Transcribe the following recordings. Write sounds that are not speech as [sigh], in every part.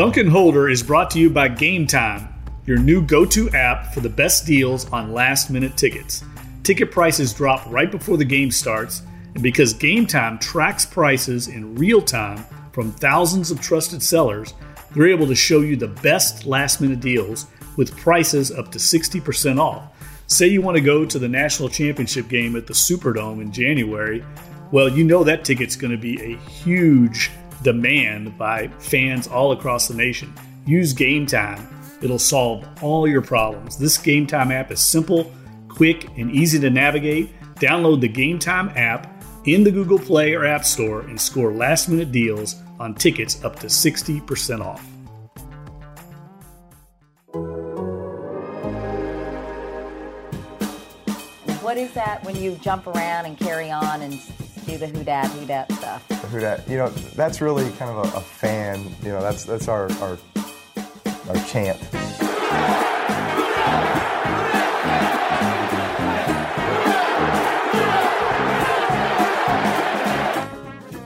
Duncan Holder is brought to you by Game Time, your new go to app for the best deals on last minute tickets. Ticket prices drop right before the game starts, and because Game Time tracks prices in real time from thousands of trusted sellers, they're able to show you the best last minute deals with prices up to 60% off. Say you want to go to the national championship game at the Superdome in January, well, you know that ticket's going to be a huge demand by fans all across the nation. Use Game Time. It'll solve all your problems. This Game Time app is simple, quick, and easy to navigate. Download the Game Time app in the Google Play or App Store and score last minute deals on tickets up to 60% off. What is that when you jump around and carry on and do the who dat who dat stuff? The who dat, you know, that's really kind of a, a fan. You know, that's that's our our our chant.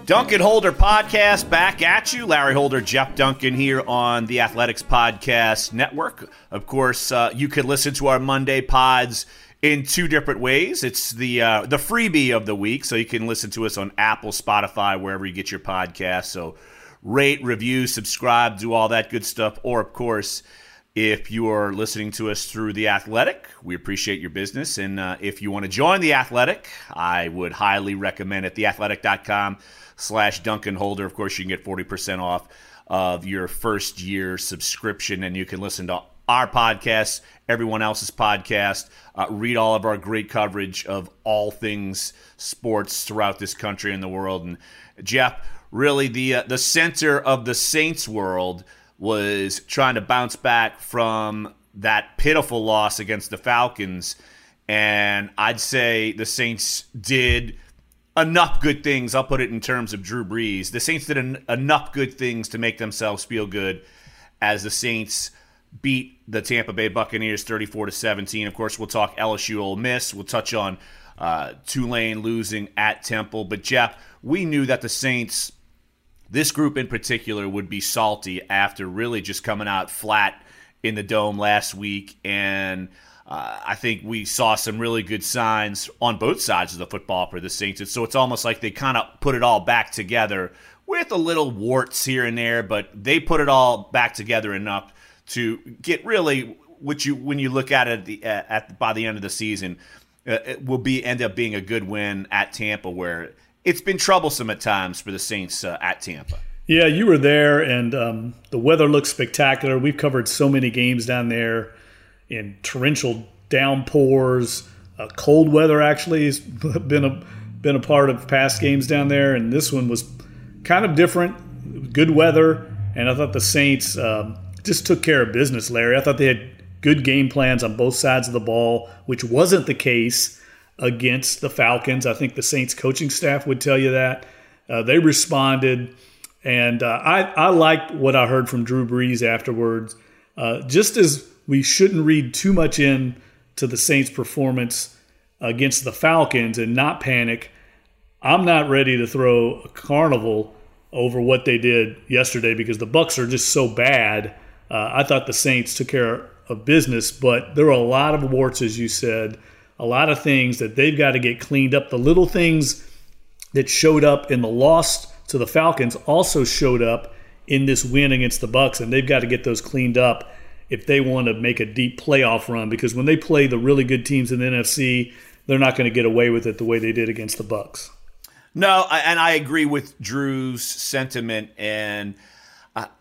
Duncan Holder podcast back at you. Larry Holder, Jeff Duncan here on the Athletics Podcast Network. Of course, uh, you can listen to our Monday pods in two different ways. It's the uh, the freebie of the week, so you can listen to us on Apple, Spotify, wherever you get your podcast. So rate, review, subscribe, do all that good stuff. Or of course, if you are listening to us through the Athletic, we appreciate your business. And uh, if you want to join the Athletic, I would highly recommend it. Theathletic.com slash Duncan Holder. Of course, you can get forty percent off of your first year subscription, and you can listen to our podcast, everyone else's podcast, uh, read all of our great coverage of all things sports throughout this country and the world. And Jeff, really the uh, the center of the Saints world was trying to bounce back from that pitiful loss against the Falcons. And I'd say the Saints did enough good things. I'll put it in terms of Drew Brees. The Saints did en- enough good things to make themselves feel good as the Saints beat the Tampa Bay Buccaneers 34 to 17. Of course, we'll talk LSU Ole Miss. We'll touch on uh, Tulane losing at Temple. But Jeff, we knew that the Saints, this group in particular, would be salty after really just coming out flat in the dome last week. And uh, I think we saw some really good signs on both sides of the football for the Saints. And so it's almost like they kind of put it all back together with a little warts here and there, but they put it all back together enough to get really what you when you look at it at, the, at by the end of the season, uh, it will be end up being a good win at Tampa, where it's been troublesome at times for the Saints uh, at Tampa. Yeah, you were there, and um, the weather looks spectacular. We've covered so many games down there in torrential downpours. Uh, cold weather actually has [laughs] been a been a part of past games down there, and this one was kind of different. Good weather, and I thought the Saints um, just took care of business, Larry. I thought they had good game plans on both sides of the ball, which wasn't the case against the Falcons. I think the Saints coaching staff would tell you that. Uh, they responded, and uh, I, I liked what I heard from Drew Brees afterwards. Uh, just as we shouldn't read too much in to the Saints' performance against the Falcons and not panic, I'm not ready to throw a carnival over what they did yesterday because the Bucks are just so bad uh, I thought the Saints took care of business, but there were a lot of warts, as you said, a lot of things that they've got to get cleaned up. The little things that showed up in the loss to the Falcons also showed up in this win against the Bucks, and they've got to get those cleaned up if they want to make a deep playoff run. Because when they play the really good teams in the NFC, they're not going to get away with it the way they did against the Bucks. No, and I agree with Drew's sentiment and –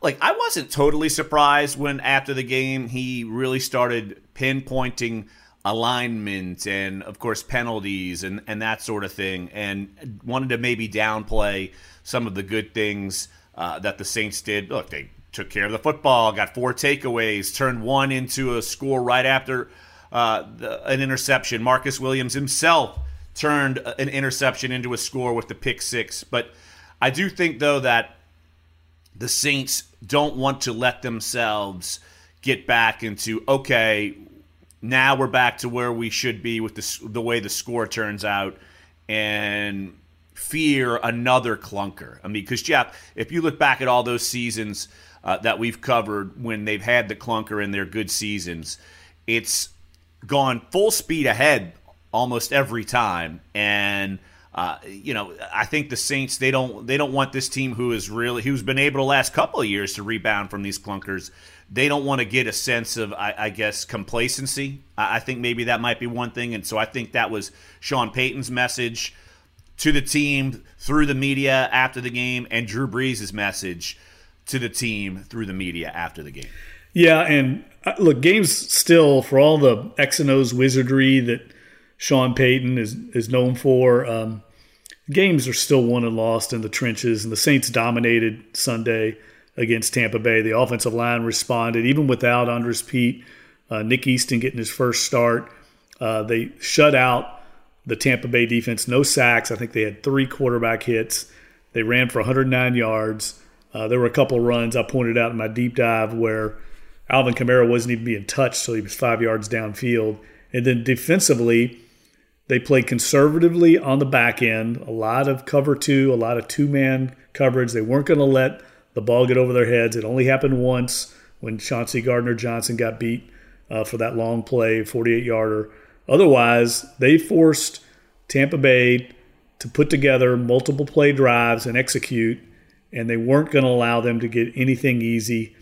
like I wasn't totally surprised when after the game he really started pinpointing alignment and of course penalties and and that sort of thing and wanted to maybe downplay some of the good things uh, that the Saints did. Look, they took care of the football, got four takeaways, turned one into a score right after uh, the, an interception. Marcus Williams himself turned an interception into a score with the pick six. But I do think though that the Saints don't want to let themselves get back into okay, now we're back to where we should be with the the way the score turns out, and fear another clunker. I mean, because Jeff, if you look back at all those seasons uh, that we've covered when they've had the clunker in their good seasons, it's gone full speed ahead almost every time. And uh, you know, I think the Saints they don't they don't want this team who is really who's been able the last couple of years to rebound from these clunkers. They don't want to get a sense of, I, I guess, complacency. I, I, think maybe that might be one thing, and so I think that was Sean Payton's message to the team through the media after the game, and Drew Brees' message to the team through the media after the game. Yeah, and uh, look, games still for all the X and O's wizardry that Sean Payton is is known for. Um, games are still won and lost in the trenches, and the Saints dominated Sunday against Tampa Bay. The offensive line responded even without Andrus Peat, uh, Nick Easton getting his first start. Uh, they shut out the Tampa Bay defense. No sacks. I think they had three quarterback hits. They ran for 109 yards. Uh, there were a couple runs I pointed out in my deep dive where Alvin Kamara wasn't even being touched, so he was five yards downfield. And then defensively, they played conservatively on the back end, a lot of cover two, a lot of two man coverage. They weren't going to let the ball get over their heads. It only happened once when Chauncey Gardner Johnson got beat uh, for that long play, 48 yarder. Otherwise, they forced Tampa Bay to put together multiple play drives and execute, and they weren't going to allow them to get anything easy.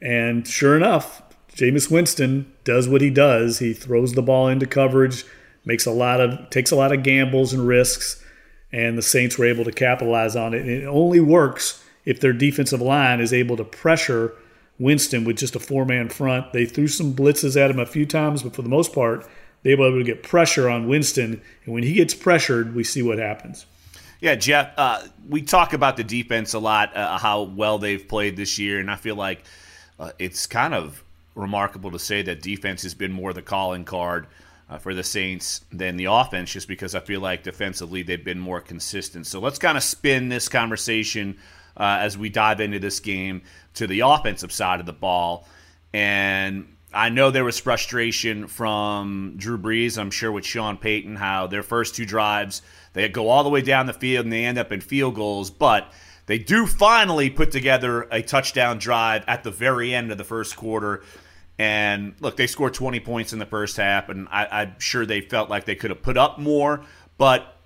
And sure enough, Jameis Winston does what he does. He throws the ball into coverage makes a lot of takes a lot of gambles and risks, and the Saints were able to capitalize on it. And it only works if their defensive line is able to pressure Winston with just a four man front. They threw some blitzes at him a few times, but for the most part, they were able to get pressure on Winston. And when he gets pressured, we see what happens. Yeah, Jeff, uh, we talk about the defense a lot, uh, how well they've played this year, and I feel like uh, it's kind of remarkable to say that defense has been more the calling card uh, for the Saints than the offense, just because I feel like defensively they've been more consistent. So let's kind of spin this conversation uh, as we dive into this game to the offensive side of the ball. And I know there was frustration from Drew Brees, I'm sure, with Sean Payton, how their first two drives, they go all the way down the field and they end up in field goals. But they do finally put together a touchdown drive at the very end of the first quarter and look, they scored 20 points in the first half, and I, am sure they felt like they could have put up more, but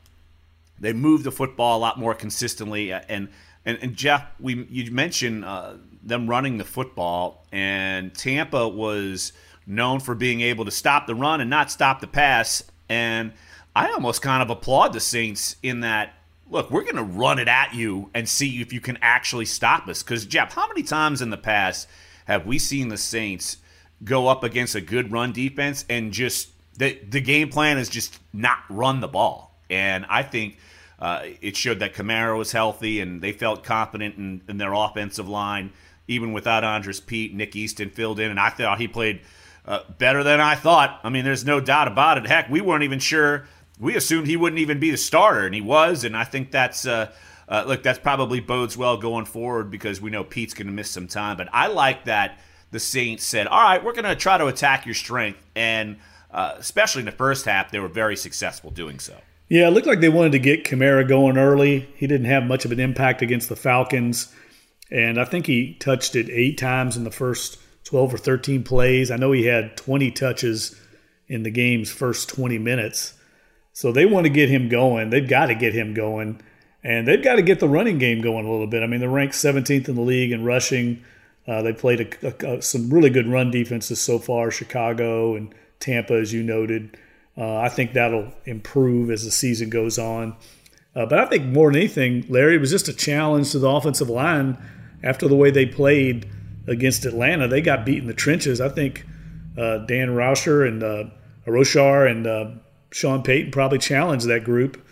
they moved the football a lot more consistently. And and, and Jeff, we you mentioned uh, them running the football, and Tampa was known for being able to stop the run and not stop the pass. And I almost kind of applaud the Saints in that. Look, we're going to run it at you and see if you can actually stop us. Because Jeff, how many times in the past have we seen the Saints? Go up against a good run defense and just the the game plan is just not run the ball. And I think uh, it showed that Kamara was healthy and they felt confident in, in their offensive line, even without Andrus Peat. Nick Easton filled in, and I thought he played uh, better than I thought. I mean, there's no doubt about it. Heck, we weren't even sure. We assumed he wouldn't even be the starter, and he was. And I think that's. Uh, uh, look, that's probably bodes well going forward because we know Peat's going to miss some time. But I like that the Saints said, "All right, we're going to try to attack your strength," and uh, especially in the first half, they were very successful doing so. Yeah, it looked like they wanted to get Kamara going early. He didn't have much of an impact against the Falcons, and I think he touched it eight times in the first twelve or thirteen plays. I know he had twenty touches in the game's first twenty minutes. So they want to get him going. They've got to get him going. And they've got to get the running game going a little bit. I mean, they're ranked 17th in the league in rushing. Uh, they played a, a, some really good run defenses so far, Chicago and Tampa, as you noted. Uh, I think that'll improve as the season goes on. Uh, but I think more than anything, Larry, was just a challenge to the offensive line after the way they played against Atlanta. They got beat in the trenches. I think uh, Dan Roushar and uh, Roushar and uh, Sean Payton probably challenged that group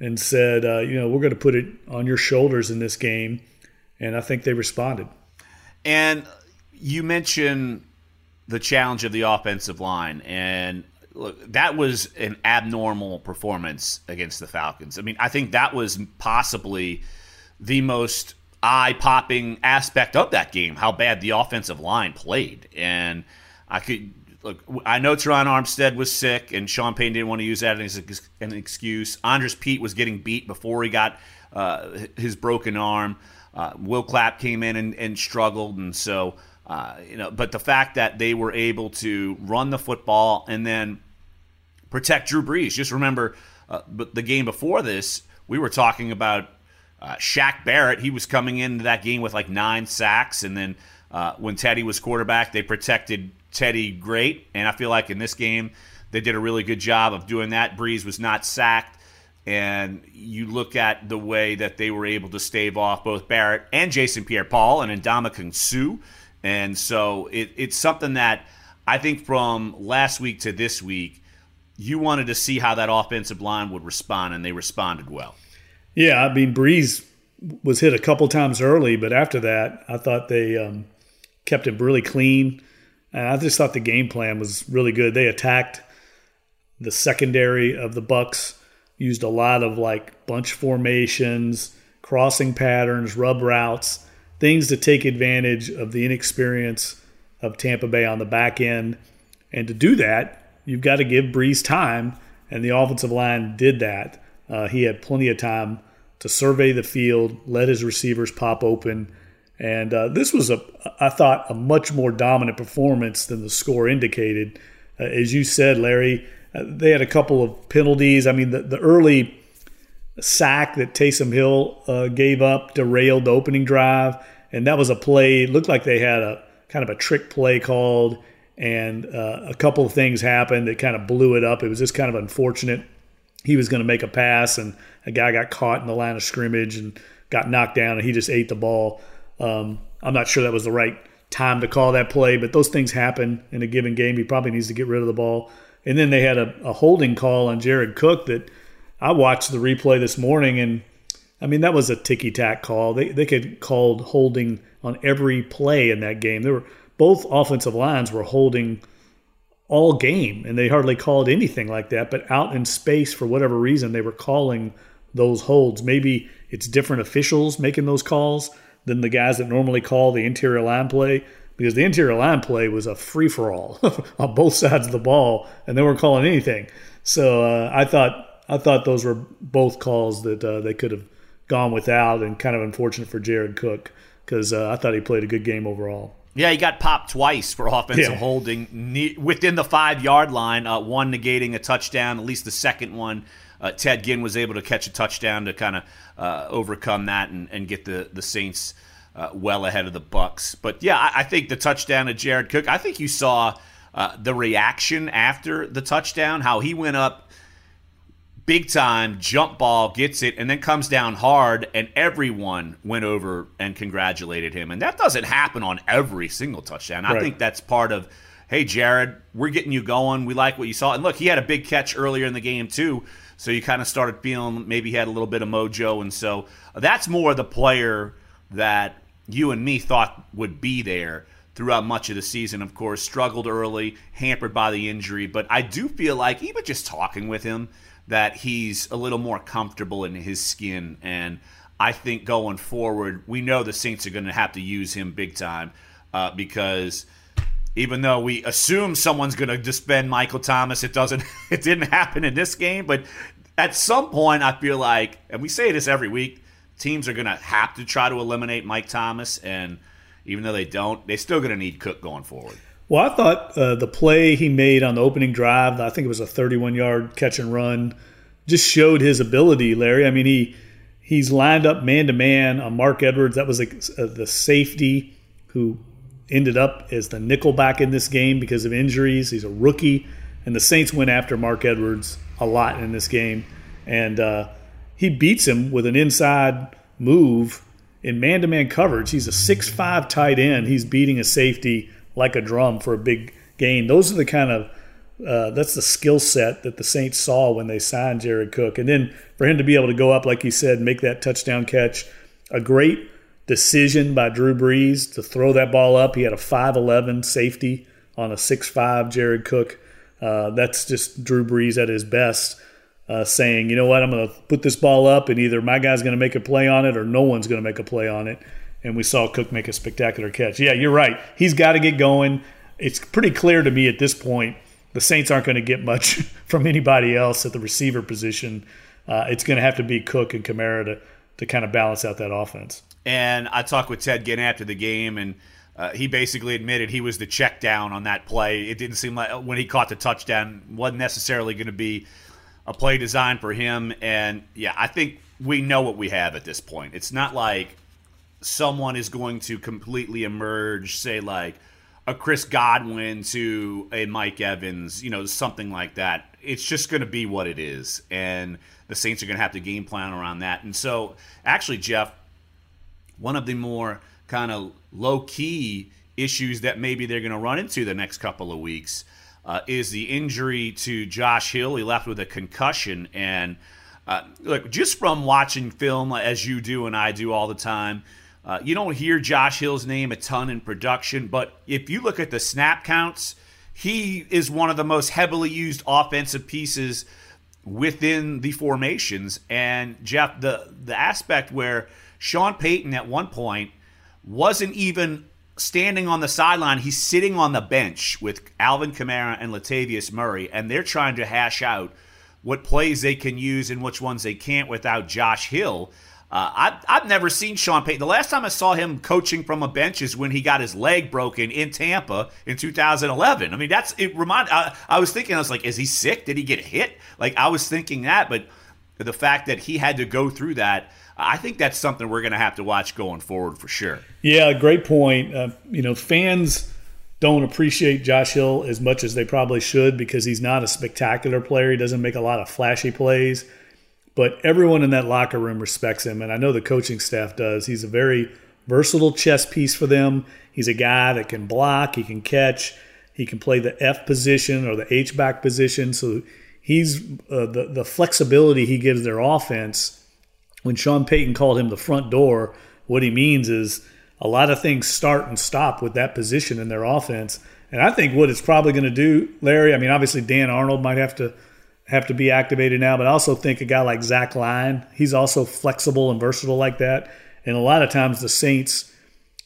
and said, uh, you know, we're going to put it on your shoulders in this game. And I think they responded. And you mentioned the challenge of the offensive line, and look, that was an abnormal performance against the Falcons. I mean, I think that was possibly the most eye-popping aspect of that game. How bad the offensive line played, and I could look. I know Terron Armstead was sick, and Sean Payton didn't want to use that as an excuse. Andrus Peat was getting beat before he got uh, his broken arm. uh, Will Clapp came in and, and struggled, and so uh, you know. But the fact that they were able to run the football and then protect Drew Brees. Just remember, uh, the game before this, we were talking about uh, Shaq Barrett. He was coming into that game with like nine sacks, and then uh, when Teddy was quarterback, they protected Teddy great. And I feel like in this game, they did a really good job of doing that. Brees was not sacked. And you look at the way that they were able to stave off both Barrett and Jason Pierre Paul and Ndamukong Suh. And so it, it's something that I think from last week to this week, you wanted to see how that offensive line would respond, and they responded well. Yeah, I mean, Brees was hit a couple times early, but after that, I thought they um, kept him really clean. And I just thought the game plan was really good. They attacked the secondary of the Bucks, used a lot of like bunch formations, crossing patterns, rub routes, things to take advantage of the inexperience of Tampa Bay on the back end. And to do that, you've got to give Brees time, and the offensive line did that. Uh, he had plenty of time to survey the field, let his receivers pop open, and uh, this was a, I thought, a much more dominant performance than the score indicated. Uh, as you said, Larry, uh, they had a couple of penalties. I mean, the, the early sack that Taysom Hill uh, gave up derailed the opening drive, and that was a play. It looked like they had a kind of a trick play called, and uh, a couple of things happened that kind of blew it up. It was just kind of unfortunate. He was going to make a pass, and a guy got caught in the line of scrimmage and got knocked down, and he just ate the ball. Um, I'm not sure that was the right time to call that play, but those things happen in a given game. He probably needs to get rid of the ball. And then they had a, a holding call on Jared Cook that I watched the replay this morning, and I mean that was a ticky tack call. They they could called holding on every play in that game. There were both offensive lines were holding all game, and they hardly called anything like that. But out in space, for whatever reason, they were calling those holds. Maybe it's different officials making those calls than the guys that normally call the interior line play because the interior line play was a free for all [laughs] on both sides of the ball, and they weren't calling anything. So uh, I thought I thought those were both calls that uh, they could have gone without, and kind of unfortunate for Jared Cook because uh, I thought he played a good game overall. Yeah, he got popped twice for offensive yeah. holding within the five yard line. Uh, one negating a touchdown, at least the second one. Uh, Ted Ginn was able to catch a touchdown to kind of uh, overcome that and, and, get the the Saints uh, well ahead of the Bucks. But yeah, I, I, think the touchdown of Jared Cook. I think you saw uh, the reaction after the touchdown, how he went up big time, jump ball, gets it, and then comes down hard, and everyone went over and congratulated him. And that doesn't happen on every single touchdown. I think that's part of. Hey, Jared, we're getting you going. We like what you saw. And look, he had a big catch earlier in the game, too so you kind of started feeling maybe he had a little bit of mojo. And so that's more the player that you and me thought would be there throughout much of the season. Of course, struggled early, hampered by the injury. But I do feel like, even just talking with him, that he's a little more comfortable in his skin. And I think going forward, we know the Saints are going to have to use him big time uh, because even though we assume someone's going to suspend Michael Thomas, it doesn't. [laughs] It didn't happen in this game, but at some point, I feel like, and we say this every week, teams are going to have to try to eliminate Mike Thomas, and even though they don't, they're still going to need Cook going forward. Well, I thought uh, the play he made on the opening drive, I think it was a 31 yard catch and run, just showed his ability, Larry. I mean, he he's lined up man to man on Mark Edwards. That was like the safety who ended up as the nickel back in this game because of injuries. He's a rookie, and the Saints went after Mark Edwards a lot in this game, and uh, he beats him with an inside move in man-to-man coverage. He's a six-five tight end. He's beating a safety like a drum for a big gain. Those are the kind of uh, that's the skill set that the Saints saw when they signed Jared Cook, and then for him to be able to go up, like you said, make that touchdown catch, a great decision by Drew Brees to throw that ball up. He had a 5'11 safety on a 6'5 Jared Cook. Uh, that's just Drew Brees at his best, uh, saying, you know what, I'm going to put this ball up, and either my guy's going to make a play on it or no one's going to make a play on it. And we saw Cook make a spectacular catch. Yeah, you're right. He's got to get going. It's pretty clear to me at this point the Saints aren't going to get much [laughs] from anybody else at the receiver position. Uh, it's going to have to be Cook and Kamara to, to kind of balance out that offense. And I talked with Ted Ginn after the game, and uh, he basically admitted he was the check down on that play. It didn't seem like when he caught the touchdown wasn't necessarily going to be a play designed for him. And yeah, I think we know what we have at this point. It's not like someone is going to completely emerge, say like a Chris Godwin to a Mike Evans, you know, something like that. It's just going to be what it is, and the Saints are going to have to game plan around that. And so, actually, Jeff, one of the more kind of low key issues that maybe they're going to run into the next couple of weeks uh, is the injury to Josh Hill. He left with a concussion, and uh, look, just from watching film as you do and I do all the time uh, you don't hear Josh Hill's name a ton in production, but if you look at the snap counts, he is one of the most heavily used offensive pieces within the formations. And Jeff, the the aspect where Sean Payton at one point wasn't even standing on the sideline, he's sitting on the bench with Alvin Kamara and Latavius Murray, and they're trying to hash out what plays they can use and which ones they can't without Josh Hill. Uh, I've, I've never seen Sean Payton. The last time I saw him coaching from a bench is when he got his leg broken in Tampa in 2011. I mean, that's it. Remind I, I was thinking, I was like, is he sick? Did he get hit? Like I was thinking that, but the fact that he had to go through that, I think that's something we're going to have to watch going forward for sure. Yeah, great point. Uh, you know, fans don't appreciate Josh Hill as much as they probably should because he's not a spectacular player. He doesn't make a lot of flashy plays but everyone in that locker room respects him, and I know the coaching staff does. He's a very versatile chess piece for them. He's a guy that can block, he can catch, he can play the F position or the H back position. So he's uh, the the flexibility he gives their offense. When Sean Payton called him the front door, what he means is a lot of things start and stop with that position in their offense. And I think what it's probably going to do, Larry. I mean, obviously Dan Arnold might have to have to be activated now, but I also think a guy like Zach Line, he's also flexible and versatile like that. And a lot of times the Saints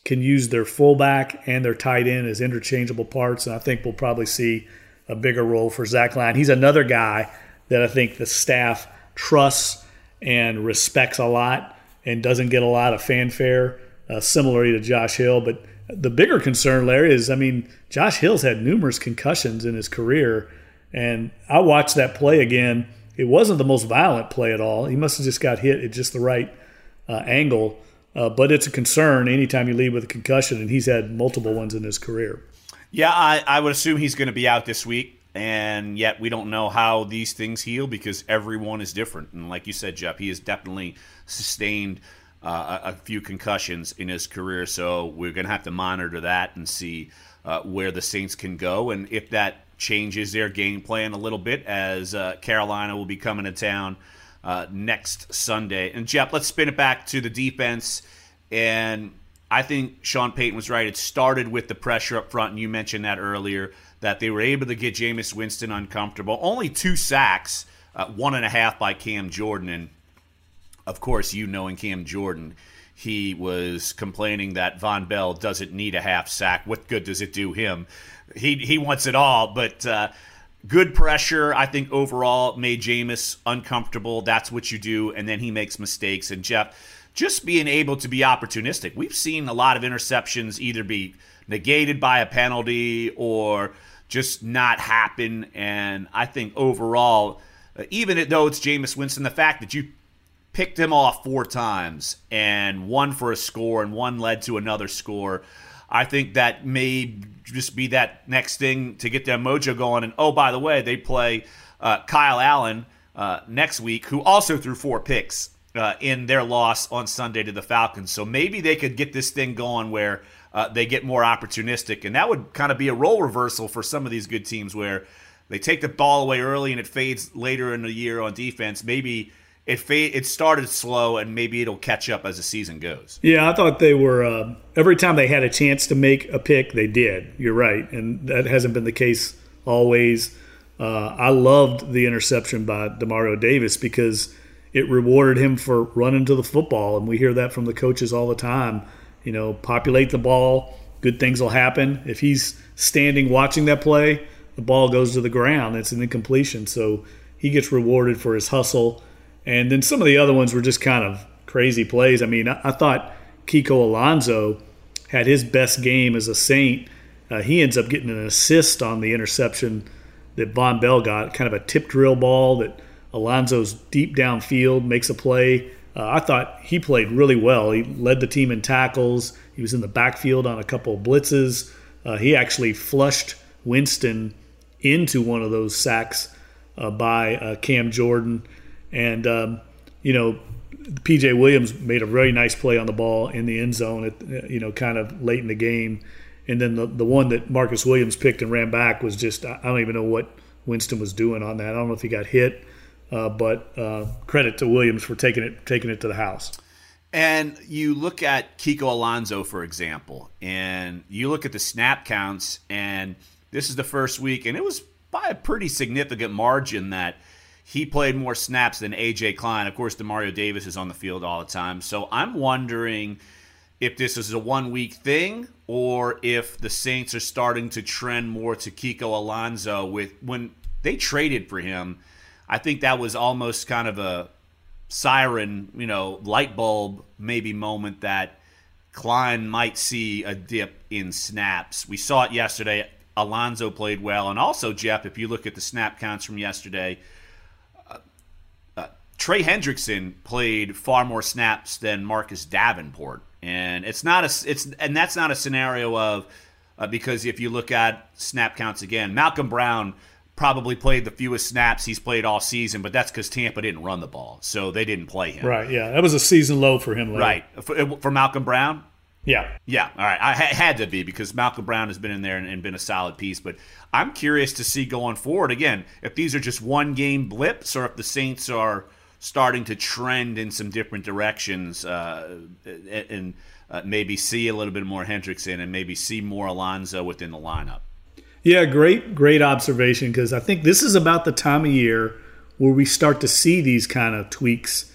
can use their fullback and their tight end as interchangeable parts. And I think we'll probably see a bigger role for Zach Line. He's another guy that I think the staff trusts and respects a lot and doesn't get a lot of fanfare, uh, similarly to Josh Hill. But the bigger concern, Larry, is I mean, Josh Hill's had numerous concussions in his career. And I watched that play again. It wasn't the most violent play at all. He must have just got hit at just the right uh, angle. Uh, but it's a concern anytime you leave with a concussion, and he's had multiple ones in his career. Yeah, I, I would assume he's going to be out this week, and yet we don't know how these things heal because everyone is different. And like you said, Jeff, he has definitely sustained uh, a, a, few concussions in his career, so we're going to have to monitor that and see uh, where the Saints can go, and if that changes their game plan a little bit as uh, Carolina will be coming to town uh, next Sunday. And Jeff, let's spin it back to the defense. And I think Sean Payton was right. It started with the pressure up front, and you mentioned that earlier that they were able to get Jameis Winston uncomfortable. Only two sacks, uh, one and a half by Cam Jordan, and of course, you knowing Cam Jordan he was complaining that Vonn Bell doesn't need a half sack. What good does it do him? He he wants it all, but uh, good pressure. I think overall made Jameis uncomfortable. That's what you do, and then he makes mistakes. And Jeff, just being able to be opportunistic. We've seen a lot of interceptions either be negated by a penalty or just not happen. And I think overall, even though it's Jameis Winston, the fact that you picked him off four times and one for a score and one led to another score. I think that may just be that next thing to get their mojo going. And oh, by the way, they play uh, Kyle Allen uh, next week, who also threw four picks uh, in their loss on Sunday to the Falcons. So maybe they could get this thing going where uh, they get more opportunistic. And that would kind of be a role reversal for some of these good teams where they take the ball away early and it fades later in the year on defense. Maybe it it started slow and maybe it'll catch up as the season goes. Yeah, I thought they were uh, every time they had a chance to make a pick, they did. You're right, and that hasn't been the case always. Uh, I loved the interception by Demario Davis because it rewarded him for running to the football, and we hear that from the coaches all the time. You know, populate the ball, good things will happen. If he's standing watching that play, the ball goes to the ground. It's an incompletion, so he gets rewarded for his hustle and then some of the other ones were just kind of crazy plays. I mean, I, I thought Kiko Alonso had his best game as a Saint. Uh, he ends up getting an assist on the interception that Vonn Bell got, kind of a tip drill ball that Alonso's deep downfield makes a play. Uh, I thought he played really well. He led the team in tackles. He was in the backfield on a couple of blitzes. Uh, he actually flushed Winston into one of those sacks uh, by uh, Cam Jordan. And, um, you know, PJ Williams made a very nice play on the ball in the end zone, at, you know, kind of late in the game. And then the, the one that Marcus Williams picked and ran back was just, I don't even know what Winston was doing on that. I don't know if he got hit, uh, but uh, credit to Williams for taking it, taking it to the house. And you look at Kiko Alonso, for example, and you look at the snap counts, and this is the first week, and it was by a pretty significant margin that he played more snaps than AJ Klein. Of course, Demario Davis is on the field all the time. So I'm wondering if this is a one week thing or if the Saints are starting to trend more to Kiko Alonso with when they traded for him. I think that was almost kind of a siren, you know, light bulb maybe moment that Klein might see a dip in snaps. We saw it yesterday. Alonso played well. And also, Jeff, if you look at the snap counts from yesterday, Trey Hendrickson played far more snaps than Marcus Davenport, and it's not a it's and that's not a scenario of uh, because if you look at snap counts again, Malcolm Brown probably played the fewest snaps he's played all season, but that's because Tampa didn't run the ball, so they didn't play him. Right. Yeah, that was a season low for him. Later. Right for, for, Malcolm Brown. Yeah. Yeah. All right. I had to be because Malcolm Brown has been in there and, and been a solid piece, but I'm curious to see going forward again if these are just one game blips or if the Saints are starting to trend in some different directions uh, and uh, maybe see a little bit more Hendrickson and maybe see more Alonso within the lineup. Yeah, great, great observation because I think this is about the time of year where we start to see these kind of tweaks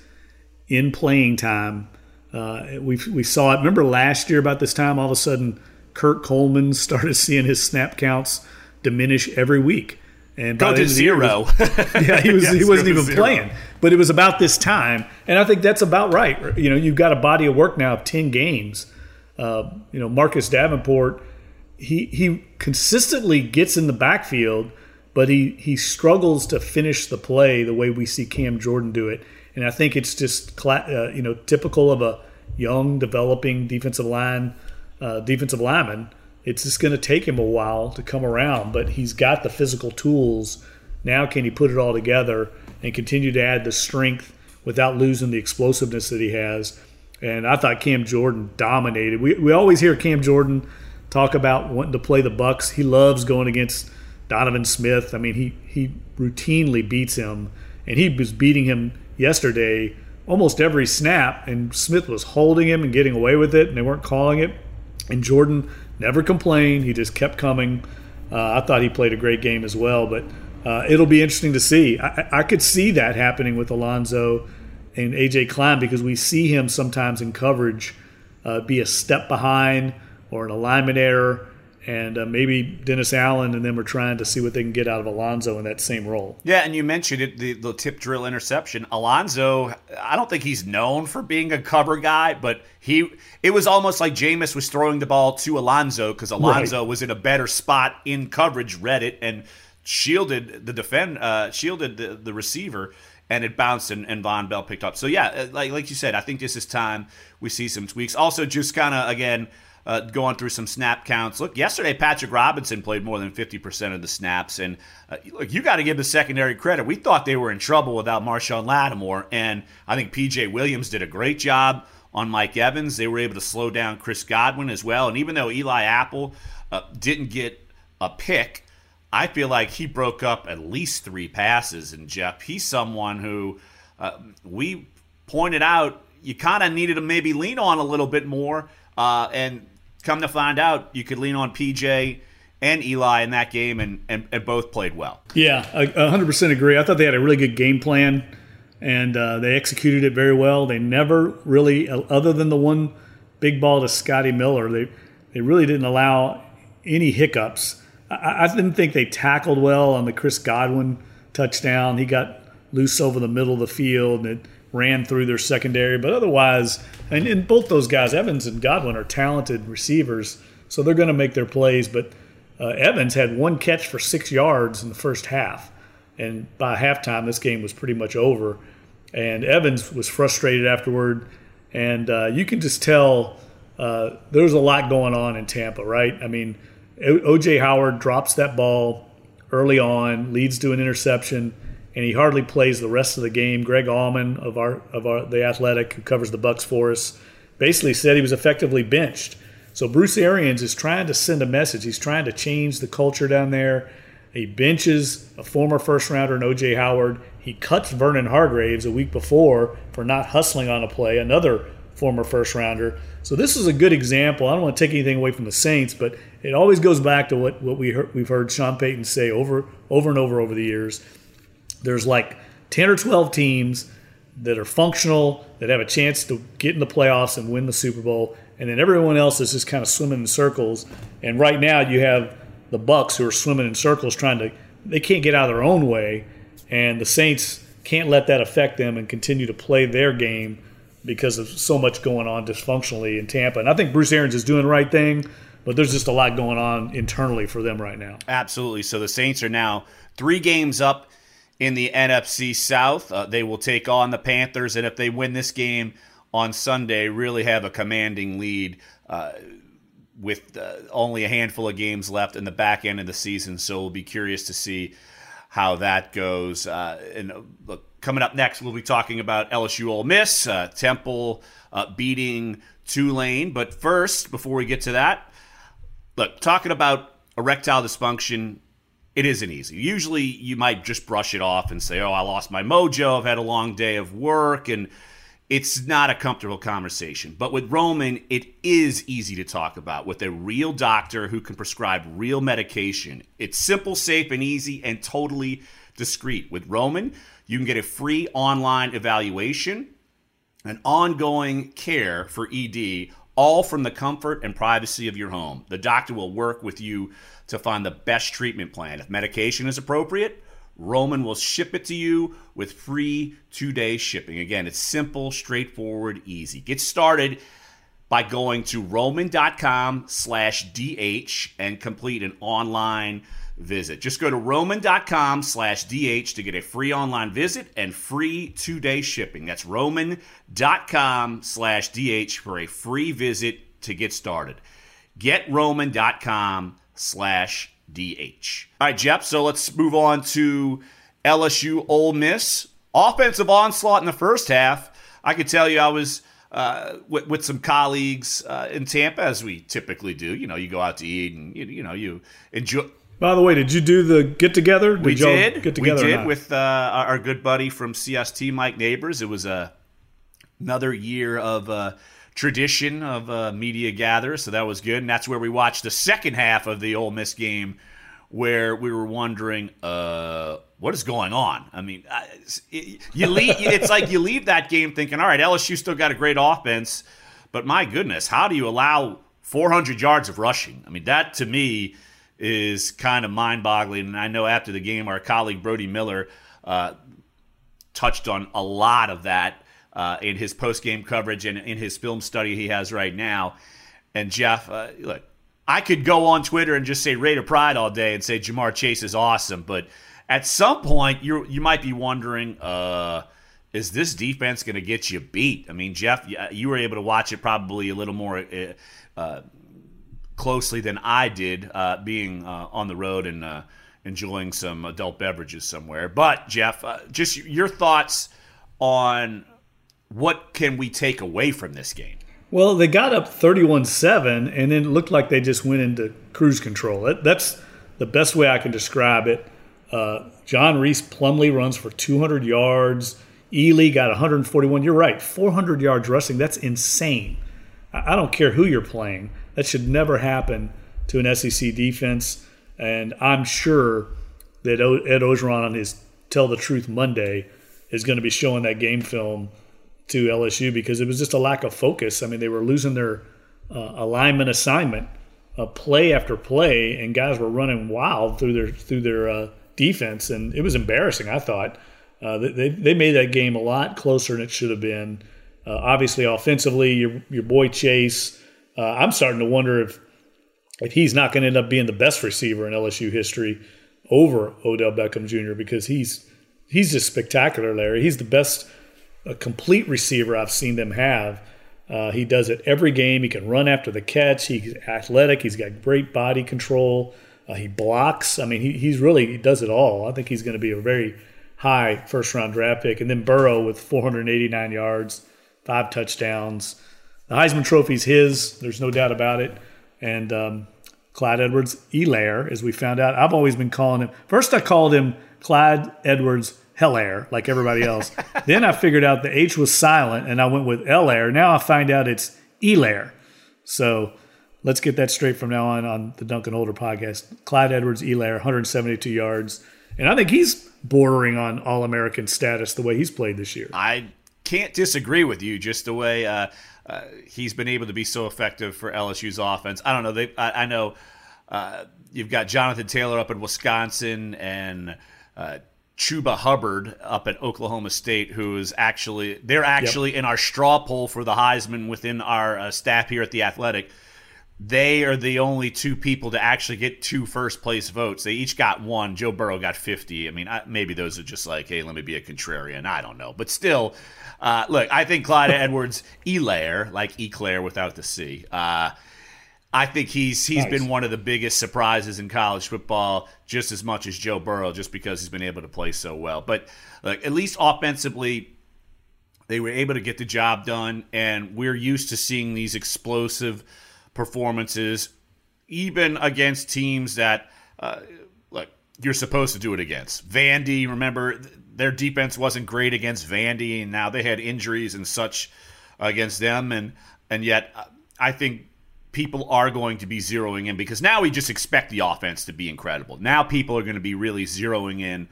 in playing time. Uh, we we saw it. Remember last year about this time, all of a sudden, Kurt Coleman [laughs] started seeing his snap counts diminish every week and go to zero. Was, [laughs] yeah, he was he wasn't even zero. playing. But it was about this time, and I think that's about right. You know, you've got a body of work now of ten games. Uh, you know, Marcus Davenport, he he consistently gets in the backfield, but he he struggles to finish the play the way we see Cam Jordan do it. And I think it's just uh, you know typical of a young developing defensive line uh, defensive lineman it's just going to take him a while to come around, but he's got the physical tools. Now, can he put it all together and continue to add the strength without losing the explosiveness that he has? And I thought Cam Jordan dominated. We, we always hear Cam Jordan talk about wanting to play the Bucks. He loves going against Donovan Smith. I mean, he he routinely beats him, and he was beating him yesterday almost every snap. And Smith was holding him and getting away with it, and they weren't calling it. And Jordan never complained. He just kept coming. Uh, I thought he played a great game as well, but uh, it'll be interesting to see. I, I, could see that happening with Alonso and AJ Klein because we see him sometimes in coverage uh, be a step behind or an alignment error and uh, maybe Dennis Allen and them are trying to see what they can get out of Alonso in that same role. Yeah, and you mentioned it, the, the tip drill interception. Alonso, I don't think he's known for being a cover guy, but he it was almost like Jameis was throwing the ball to Alonso because Alonso right. was in a better spot in coverage, read it, and shielded the defend, uh, shielded the, the receiver and it bounced and, and Vonn Bell picked up. So yeah, uh, like like you said, I think this is time we see some tweaks. Also, just kind of again uh, going through some snap counts. Look, yesterday Patrick Robinson played more than 50% of the snaps. And uh, look, you got to give the secondary credit. We thought they were in trouble without Marshon Lattimore. And I think PJ Williams did a great job on Mike Evans. They were able to slow down Chris Godwin as well. And even though Eli Apple uh, didn't get a pick, I feel like he broke up at least three passes. And Jeff, he's someone who uh, we pointed out you kind of needed to maybe lean on a little bit more. Uh, and come to find out, you could lean on PJ and Eli in that game, and, and, and both played well. Yeah, I 100% agree. I thought they had a really good game plan, and uh, they executed it very well. They never really, uh, other than the one big ball to Scotty Miller, they, they really didn't allow any hiccups. I, I didn't think they tackled well on the Chris Godwin touchdown. He got loose over the middle of the field, and it ran through their secondary. But otherwise, and, and both those guys, Evans and Godwin, are talented receivers, so they're going to make their plays. But uh, Evans had one catch for six yards in the first half, and by halftime, this game was pretty much over. And Evans was frustrated afterward, and uh, you can just tell uh, there's a lot going on in Tampa, right? I mean, OJ Howard drops that ball early on, leads to an interception, and he hardly plays the rest of the game. Greg Auman of our of our the Athletic, who covers the Bucks for us, basically said he was effectively benched. So Bruce Arians is trying to send a message. He's trying to change the culture down there. He benches a former first rounder in OJ Howard. He cuts Vernon Hargreaves a week before for not hustling on a play, another former first rounder. So this is a good example. I don't want to take anything away from the Saints, but it always goes back to what, what we heard, we've heard Sean Payton say over over and over over the years. There's like 10 or 12 teams that are functional, that have a chance to get in the playoffs and win the Super Bowl, and then everyone else is just kind of swimming in circles. And right now you have the Bucks who are swimming in circles trying to they can't get out of their own way, and the Saints can't let that affect them and continue to play their game because of so much going on dysfunctionally in Tampa. And I think Bruce Arians is doing the right thing but there's just a lot going on internally for them right now. Absolutely. So the Saints are now three games up in the NFC South. Uh, they will take on the Panthers, and if they win this game on Sunday, really have a commanding lead. Uh, with uh, only a handful of games left in the back end of the season, so we'll be curious to see how that goes. Uh, and uh, look, coming up next, we'll be talking about LSU Ole Miss, uh, Temple beating Tulane. But first, before we get to that, look, talking about erectile dysfunction, it isn't easy. Usually you might just brush it off and say, oh, I lost my mojo. I've had a long day of work. And it's not a comfortable conversation. But with Roman, it is easy to talk about with a real doctor who can prescribe real medication. It's simple, safe, and easy, and totally discreet. With Roman, you can get a free online evaluation and ongoing care for ED all from the comfort and privacy of your home. The doctor will work with you to find the best treatment plan. If medication is appropriate, Roman will ship it to you with free two day shipping. Again, it's simple, straightforward, easy. Get started by going to roman.com slash DH and complete an online visit. Just go to roman.com slash DH to get a free online visit and free two-day shipping. That's roman.com slash DH for a free visit to get started. GetRoman.com slash DH. All right, Jeff, so let's move on to LSU Ole Miss. Offensive onslaught in the first half. I could tell you I was uh, with, with, some colleagues uh, in Tampa, as we typically do. You know, you go out to eat and you, you know you enjoy by the way, did you do the get together? we did. Get together. We did with uh, our good buddy from CST, Mike Neighbors. It was a uh, another year of uh, tradition of uh, media gather, so that was good. And that's where we watched the second half of the Ole Miss game, where we were wondering, uh, what is going on? I mean, it, you leave. it's like you leave that game thinking, all right, LSU still got a great offense, but my goodness, how do you allow 400 yards of rushing? I mean, that to me is kind of mind boggling. And I know after the game, our colleague Brody Miller uh, touched on a lot of that uh, in his post game coverage and in his film study he has right now. And Jeff, uh, look, I could go on Twitter and just say Raider Pride all day and say Ja'Marr Chase is awesome, but at some point you you might be wondering, uh, is this defense going to get you beat? I mean, Jeff, you were able to watch it probably a little more uh, uh, closely than I did, uh, being uh, on the road and uh, enjoying some adult beverages somewhere. But Jeff, just your thoughts on what can we take away from this game? Well, they got up 31-7, and then it looked like they just went into cruise control. That, that's the best way I can describe it. Uh, John Rhys Plumlee runs for 200 yards. Ealy got 141. You're right, 400 yards rushing. That's insane. I don't care who you're playing. That should never happen to an SEC defense. And I'm sure that Ed Orgeron on his Tell the Truth Monday is going to be showing that game film to LSU because it was just a lack of focus. I mean, they were losing their uh, alignment assignment, uh, play after play, and guys were running wild through their through their uh, defense, and it was embarrassing. I thought Uh, they they made that game a lot closer than it should have been. Uh, obviously, offensively, your your boy Chase. Uh, I'm starting to wonder if if he's not going to end up being the best receiver in LSU history over Odell Beckham Jr. because he's he's just spectacular, Larry. He's the best a complete receiver I've seen them have. Uh, he does it every game. He can run after the catch. He's athletic. He's got great body control. Uh, he blocks. I mean, he, he's really he does it all. I think he's going to be a very high first round draft pick. And then Burrow with 489 yards, five touchdowns. The Heisman Trophy's his. There's no doubt about it. And um, Clyde Edwards Elair, as we found out. I've always been calling him. First, I called him Clyde Edwards Helaire, like everybody else. then I figured out the H was silent, and I went with Elair. Now I find out it's Elair. So let's get that straight from now on on the Duncan Holder podcast. Clyde Edwards Elair, 172 yards, and I think he's bordering on All American status the way he's played this year. I can't disagree with you. Just the way uh, uh, he's been able to be so effective for LSU's offense. I don't know. They, I, I know uh, you've got Jonathan Taylor up in Wisconsin and uh, Chuba Hubbard up at Oklahoma State, who is actually they're actually yep. in our straw poll for the Heisman within our uh, staff here at the Athletic. They are the only two people to actually get two first place votes. They each got one. Joe Burrow got 50. I mean, I, maybe those are just like, hey, let me be a contrarian. I don't know. But still, uh, look, I think Clyde [laughs] Edwards Elair, like Eclair without the C, uh, I think he's he's nice. been one of the biggest surprises in college football, just as much as Joe Burrow, just because he's been able to play so well. But like at least offensively, they were able to get the job done, and we're used to seeing these explosive performances, even against teams that, uh, look, you're supposed to do it against. Vandy, remember their defense wasn't great against Vandy, and now they had injuries and such against them, and and yet uh, I think people are going to be zeroing in because now we just expect the offense to be incredible. Now people are going to be really zeroing in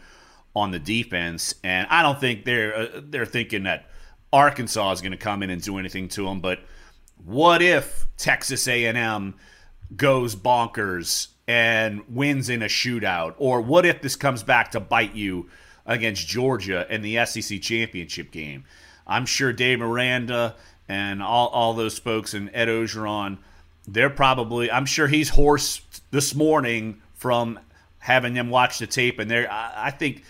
on the defense, and I don't think they're uh, they're thinking that Arkansas is going to come in and do anything to them. But what if Texas A&M goes bonkers and wins in a shootout, or what if this comes back to bite you against Georgia in the SEC championship game? I'm sure Dave Aranda and all, all those folks and Ed Orgeron they're probably I'm sure he's hoarse this morning from having them watch the tape and they I think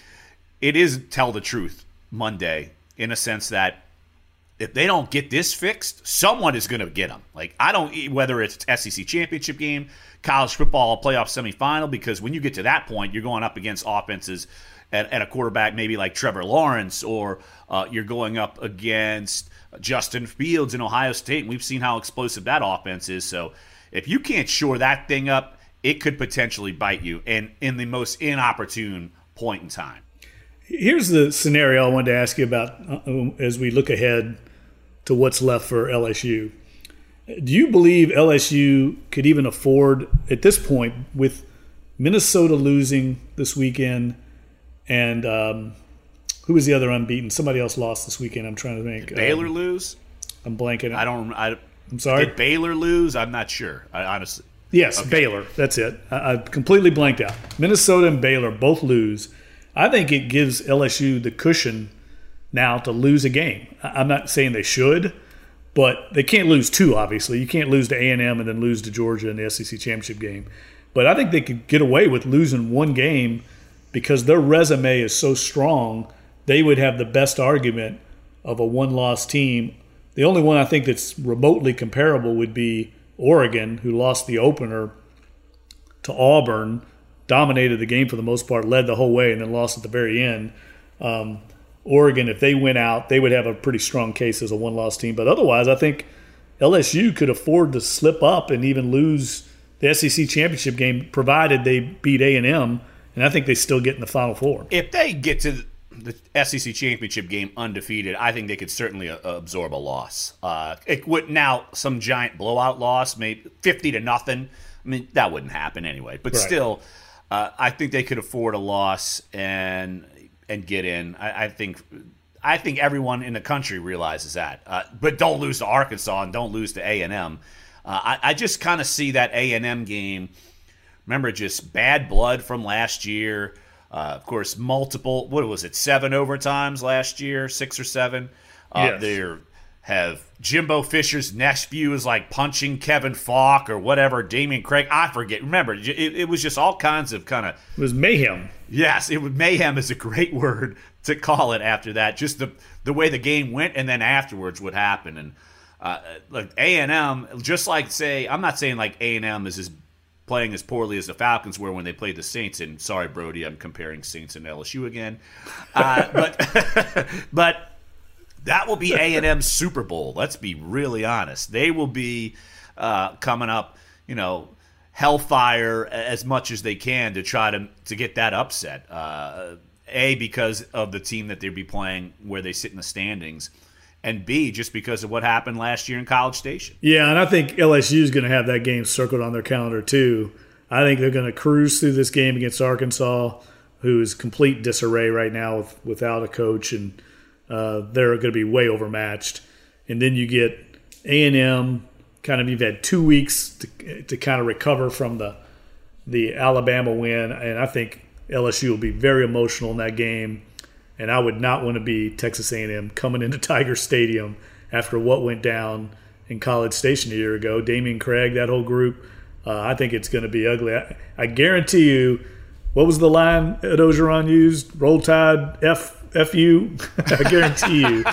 it is tell the truth Monday in a sense that if they don't get this fixed, someone is going to get them. Like I don't whether it's SEC championship game, college football playoff semifinal because when you get to that point, you're going up against offenses at, at a quarterback maybe like Trevor Lawrence or uh, you're going up against Justin Fields in Ohio State, and we've seen how explosive that offense is. So if you can't shore that thing up, it could potentially bite you, and in the most inopportune point in time. Here's the scenario I wanted to ask you about uh, as we look ahead to what's left for LSU. Do you believe LSU could even afford, at this point, with Minnesota losing this weekend and um, who was the other unbeaten? Somebody else lost this weekend. I'm trying to think. Did Baylor um, lose? I'm blanking. I don't. I, am sorry. Did Baylor lose? I'm not sure. I honestly. Yes, okay. Baylor. That's it. I, I completely blanked out. Minnesota and Baylor both lose. I think it gives LSU the cushion now to lose a game. I'm not saying they should, but they can't lose two. Obviously, you can't lose to A and M and then lose to Georgia in the SEC championship game. But I think they could get away with losing one game because their resume is so strong they would have the best argument of a one loss team. The only one I think that's remotely comparable would be Oregon, who lost the opener to Auburn, dominated the game for the most part, led the whole way, and then lost at the very end. Um, Oregon, if they went out, they would have a pretty strong case as a one loss team. But otherwise, I think LSU could afford to slip up and even lose the SEC championship game, provided they beat A and M, and I think they still get in the Final Four. If they get to the SEC championship game undefeated, I think they could certainly uh, absorb a loss. Uh, it would now some giant blowout loss, maybe fifty to nothing. I mean that wouldn't happen anyway. But right. still, uh, I think they could afford a loss and and get in. I, I think I think everyone in the country realizes that. Uh, but don't lose to Arkansas and don't lose to A and M. Uh, I, I just kind of see that A and M game. Remember, just bad blood from last year Uh, of course, multiple. What was it? Seven overtimes last year, six or seven. Uh, Yes. They have Jimbo Fisher's next view is like punching Kevin Faulk or whatever. Dameyune Craig, I forget. Remember, it, it was just all kinds of kind of It was mayhem. Yes, it was mayhem is a great [laughs] word to call it after that. Just the the way the game went, and then afterwards what happened, and uh, like A and M, just like say, I'm not saying like A and M is as playing as poorly as the Falcons were when they played the Saints. And sorry, Brody, I'm comparing Saints and LSU again, uh, [laughs] but [laughs] but that will be A and M Super Bowl. Let's be really honest. They will be uh, coming up, you know, hellfire as much as they can to try to to get that upset. Uh, a because of the team that they'd be playing, where they sit in the standings, and B just because of what happened last year in College Station. Yeah, and I think LSU is going to have that game circled on their calendar too. I think they're going to cruise through this game against Arkansas, who is complete disarray right now with, without a coach, and uh, they're going to be way overmatched. And then you get A and M. Kind of, you've had two weeks to, to kind of recover from the the Alabama win, and I think LSU will be very emotional in that game. And I would not want to be Texas A&M coming into Tiger Stadium after what went down in College Station a year ago. Dameyune Craig, that whole group. Uh, I think it's going to be ugly. I, I guarantee you. What was the line Ed Orgeron used? Roll Tide, F. [laughs] I guarantee you,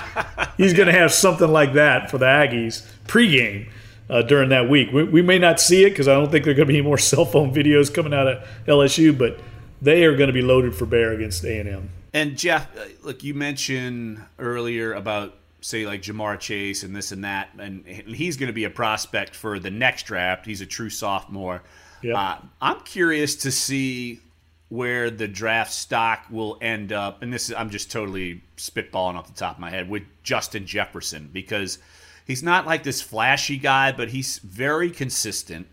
he's going to have something like that for the Aggies pregame uh, during that week. We, we may not see it because I don't think there are going to be more [laughs] cell phone videos coming out of LSU, but they are going to be loaded for bear against A and M. And Jeff, uh, look, you mentioned earlier about say like Ja'Marr Chase and this and that, and he's going to be a prospect for the next draft. He's a true sophomore. Yep. Uh, I'm curious to see where the draft stock will end up, and this is I'm just totally spitballing off the top of my head with Justin Jefferson because he's not like this flashy guy, but he's very consistent.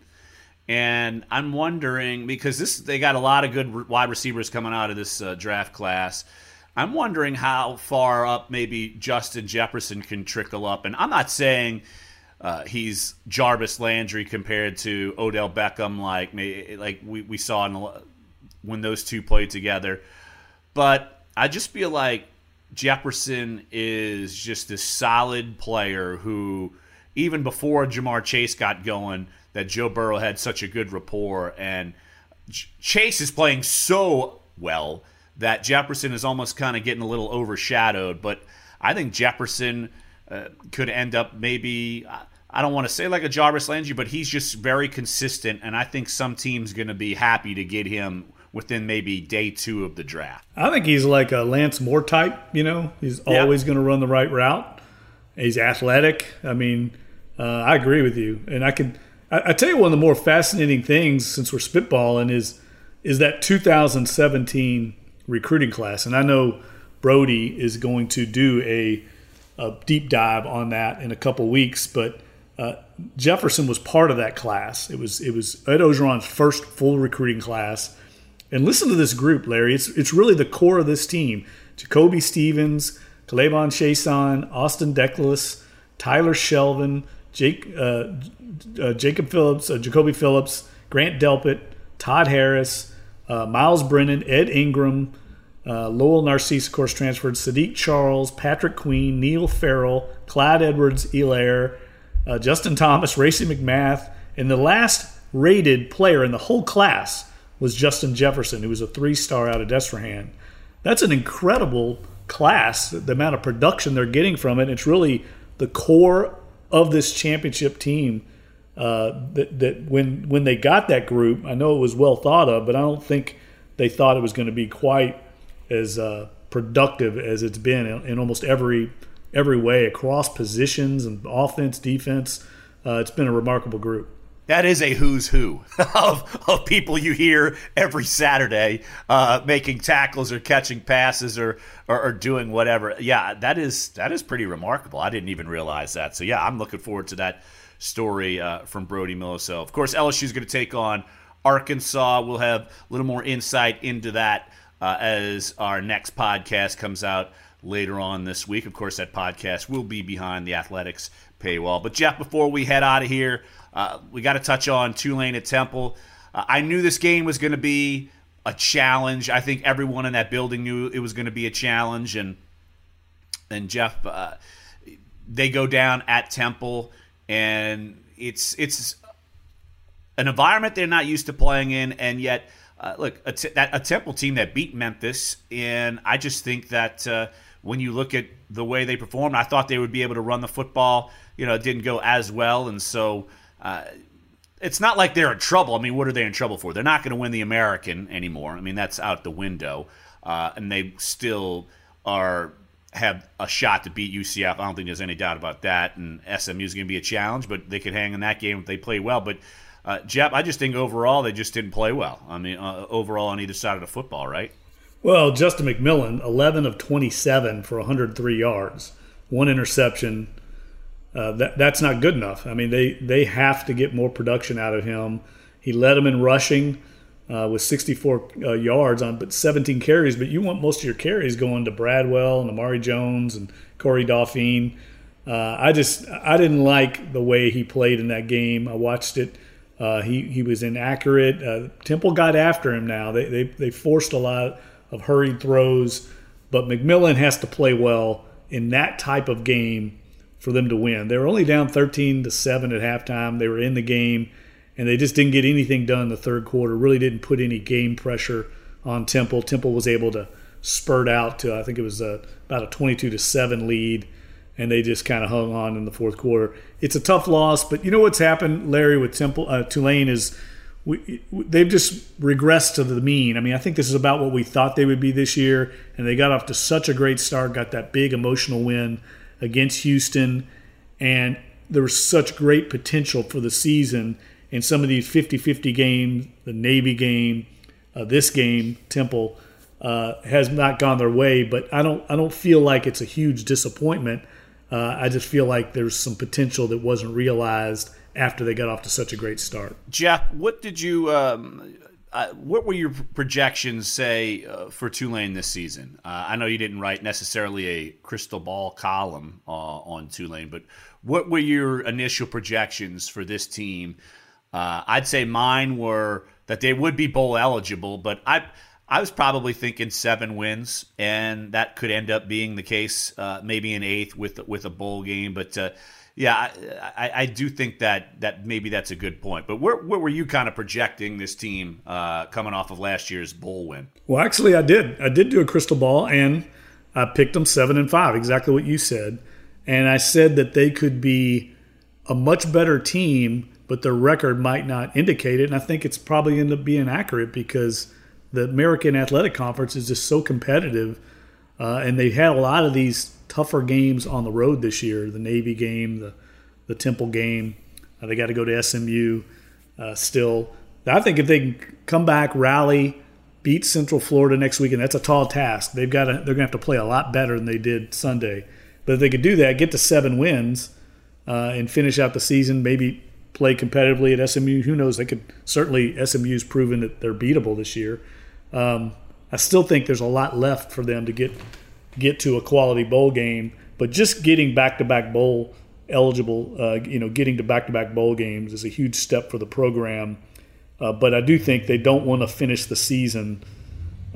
And I'm wondering because this they got a lot of good wide receivers coming out of this uh, draft class. I'm wondering how far up maybe Justin Jefferson can trickle up. And I'm not saying uh, he's Jarvis Landry compared to Odell Beckham, like like we, we saw in when those two played together. But I just feel like Jefferson is just a solid player who, even before Ja'Marr Chase got going, that Joe Burrow had such a good rapport. And Chase is playing so well that Jefferson is almost kind of getting a little overshadowed. But I think Jefferson uh, could end up maybe. I don't want to say like a Jarvis Landry, but he's just very consistent, and I think some team's going to be happy to get him within maybe day two of the draft. I think he's like a Lance Moore type. You know, he's always going to run the right route. He's athletic. I mean, uh, I agree with you. And I could, I, I tell you, one of the more fascinating things since we're spitballing is is that 2017 recruiting class. And I know Brody is going to do a, a deep dive on that in a couple weeks, but. Uh, Jefferson was part of that class. It was it was Ed Orgeron's first full recruiting class. And listen to this group, Larry. It's it's really the core of this team. Jacoby Stevens, K'Lavon Chaisson, Austin Deculus, Tyler Shelvin, Jake, uh, uh, Jacob Phillips, uh, Jacoby Phillips, Grant Delpit, Todd Harris, uh, Myles Brennan, Ed Ingram, uh, Lowell Narcisse, of course, transferred, Saahdiq Charles, Patrick Queen, Neil Farrell, Clyde Edwards, Elaire, uh, Justin Thomas, Racey McMath, and the last rated player in the whole class was Justin Jefferson, who was a three star out of Destrehan. That's an incredible class, the amount of production they're getting from it. It's really the core of this championship team. Uh, that, that when when they got that group, I know it was well thought of, but I don't think they thought it was going to be quite as uh, productive as it's been in, in almost every every way across positions and offense, defense. Uh, it's been a remarkable group. That is a who's who [laughs] of, of people you hear every Saturday uh, making tackles or catching passes or, or, or doing whatever. Yeah, that is that is pretty remarkable. I didn't even realize that. So yeah, I'm looking forward to that story uh, from Brody Miller. So of course LSU is going to take on Arkansas. We'll have a little more insight into that uh, as our next podcast comes out later on this week. Of course, that podcast will be behind the athletics paywall. But Jeff, before we head out of here, uh, we got to touch on Tulane at Temple. Uh, I knew this game was going to be a challenge. I think everyone in that building knew it was going to be a challenge, and and Jeff, uh, they go down at Temple, and it's it's an environment they're not used to playing in, and yet. Uh, look, a, t- that, a Temple team that beat Memphis, and I just think that uh, when you look at the way they performed, I thought they would be able to run the football. You know, it didn't go as well, and so uh, it's not like they're in trouble. I mean, what are they in trouble for? They're not going to win the American anymore. I mean, that's out the window, uh, and they still are have a shot to beat UCF. I don't think there's any doubt about that. And SMU is going to be a challenge, but they could hang in that game if they play well. But uh, Jeff, I just think overall they just didn't play well. I mean, uh, overall on either side of the football, right? Well, Justin McMillan, 11 of 27 for 103 yards, one interception. Uh, that that's not good enough. I mean, they they have to get more production out of him. He led them in rushing uh, with 64 uh, yards on, but 17 carries. But you want most of your carries going to Bradwell and Amare Jones and Corey Dauphine. Uh, I just I didn't like the way he played in that game. I watched it. Uh, he he was inaccurate. Uh, Temple got after him. Now they, they they forced a lot of hurried throws, but McMillan has to play well in that type of game for them to win. They were only down 13 to 7 at halftime. They were in the game and they just didn't get anything done in the third quarter. Really didn't put any game pressure on Temple. Temple was able to spurt out to I think it was a, about a 22 to 7 lead and they just kind of hung on in the fourth quarter. It's a tough loss, but you know what's happened, Larry, with Temple uh, Tulane is we, they've just regressed to the mean. I mean, I think this is about what we thought they would be this year, and they got off to such a great start, got that big emotional win against Houston, and there was such great potential for the season in some of these 50-50 games, the Navy game, uh, this game, Temple uh, has not gone their way, but I don't I don't feel like it's a huge disappointment. Uh, I just feel like there's some potential that wasn't realized after they got off to such a great start. Jeff, what did you? Um, uh, what were your projections say uh, for Tulane this season? Uh, I know you didn't write necessarily a crystal ball column uh, on Tulane, but what were your initial projections for this team? Uh, I'd say mine were that they would be bowl eligible, but I. I was probably thinking seven wins, and that could end up being the case, uh, maybe an eighth with with a bowl game. But yeah, I, I, do think that that maybe that's a good point. But where, where were you kind of projecting this team uh, coming off of last year's bowl win? Well, actually, I did. I did do a crystal ball, and I picked them seven and five, exactly what you said. And I said that they could be a much better team, but their record might not indicate it. And I think it's probably end up being accurate because the American Athletic Conference is just so competitive, uh, and they had a lot of these tougher games on the road this year. The Navy game, the the Temple game. Uh, they got to go to SMU uh, still. I think if they can come back, rally, beat Central Florida next week, and that's a tall task. They've got they're going to have to play a lot better than they did Sunday. But if they could do that, get to seven wins, uh, and finish out the season, maybe play competitively at SMU. Who knows? They could certainly SMU's proven that they're beatable this year. Um, I still think there's a lot left for them to get get to a quality bowl game. But just getting back to back bowl eligible, uh, you know, getting to back to back bowl games is a huge step for the program. Uh, but I do think they don't want to finish the season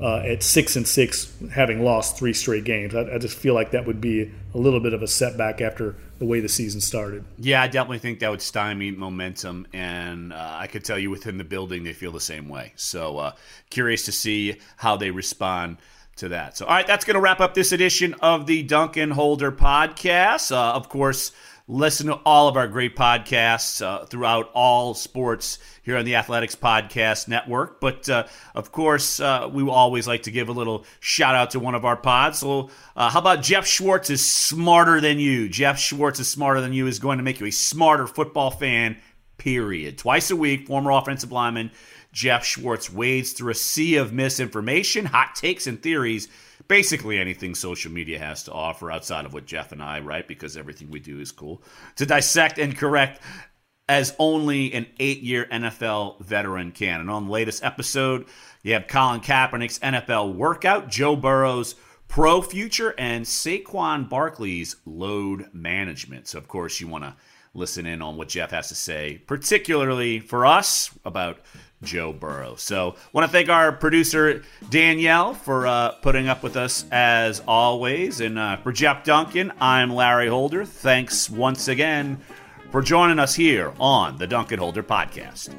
uh, at six and six, having lost three straight games. I, I, just feel like that would be a little bit of a setback after the way the season started. Yeah, I definitely think that would stymie momentum, and uh, I could tell you within the building they feel the same way. So uh, curious to see how they respond to that. So, all right, that's going to wrap up this edition of the Duncan Holder podcast. Uh, of course, listen to all of our great podcasts uh, throughout all sports here on the Athletics Podcast Network. But uh, of course, uh, we always like to give a little shout out to one of our pods. So, uh, how about Geoff Schwartz is smarter than you? Geoff Schwartz is smarter than you is going to make you a smarter football fan. Period. Twice a week, former offensive lineman Geoff Schwartz wades through a sea of misinformation, hot takes, and theories. Basically, anything social media has to offer outside of what Jeff and I write, because everything we do is cool, to dissect and correct as only an eight year NFL veteran can. And on the latest episode, you have Colin Kaepernick's NFL workout, Joe Burrow's pro future, and Saquon Barkley's load management. So, of course, you want to listen in on what Jeff has to say, particularly for us about Joe Burrow. So, want to thank our producer Danielle for uh, putting up with us as always. And uh, for Jeff Duncan, I'm Larry Holder. Thanks once again for joining us here on the Duncan Holder Podcast.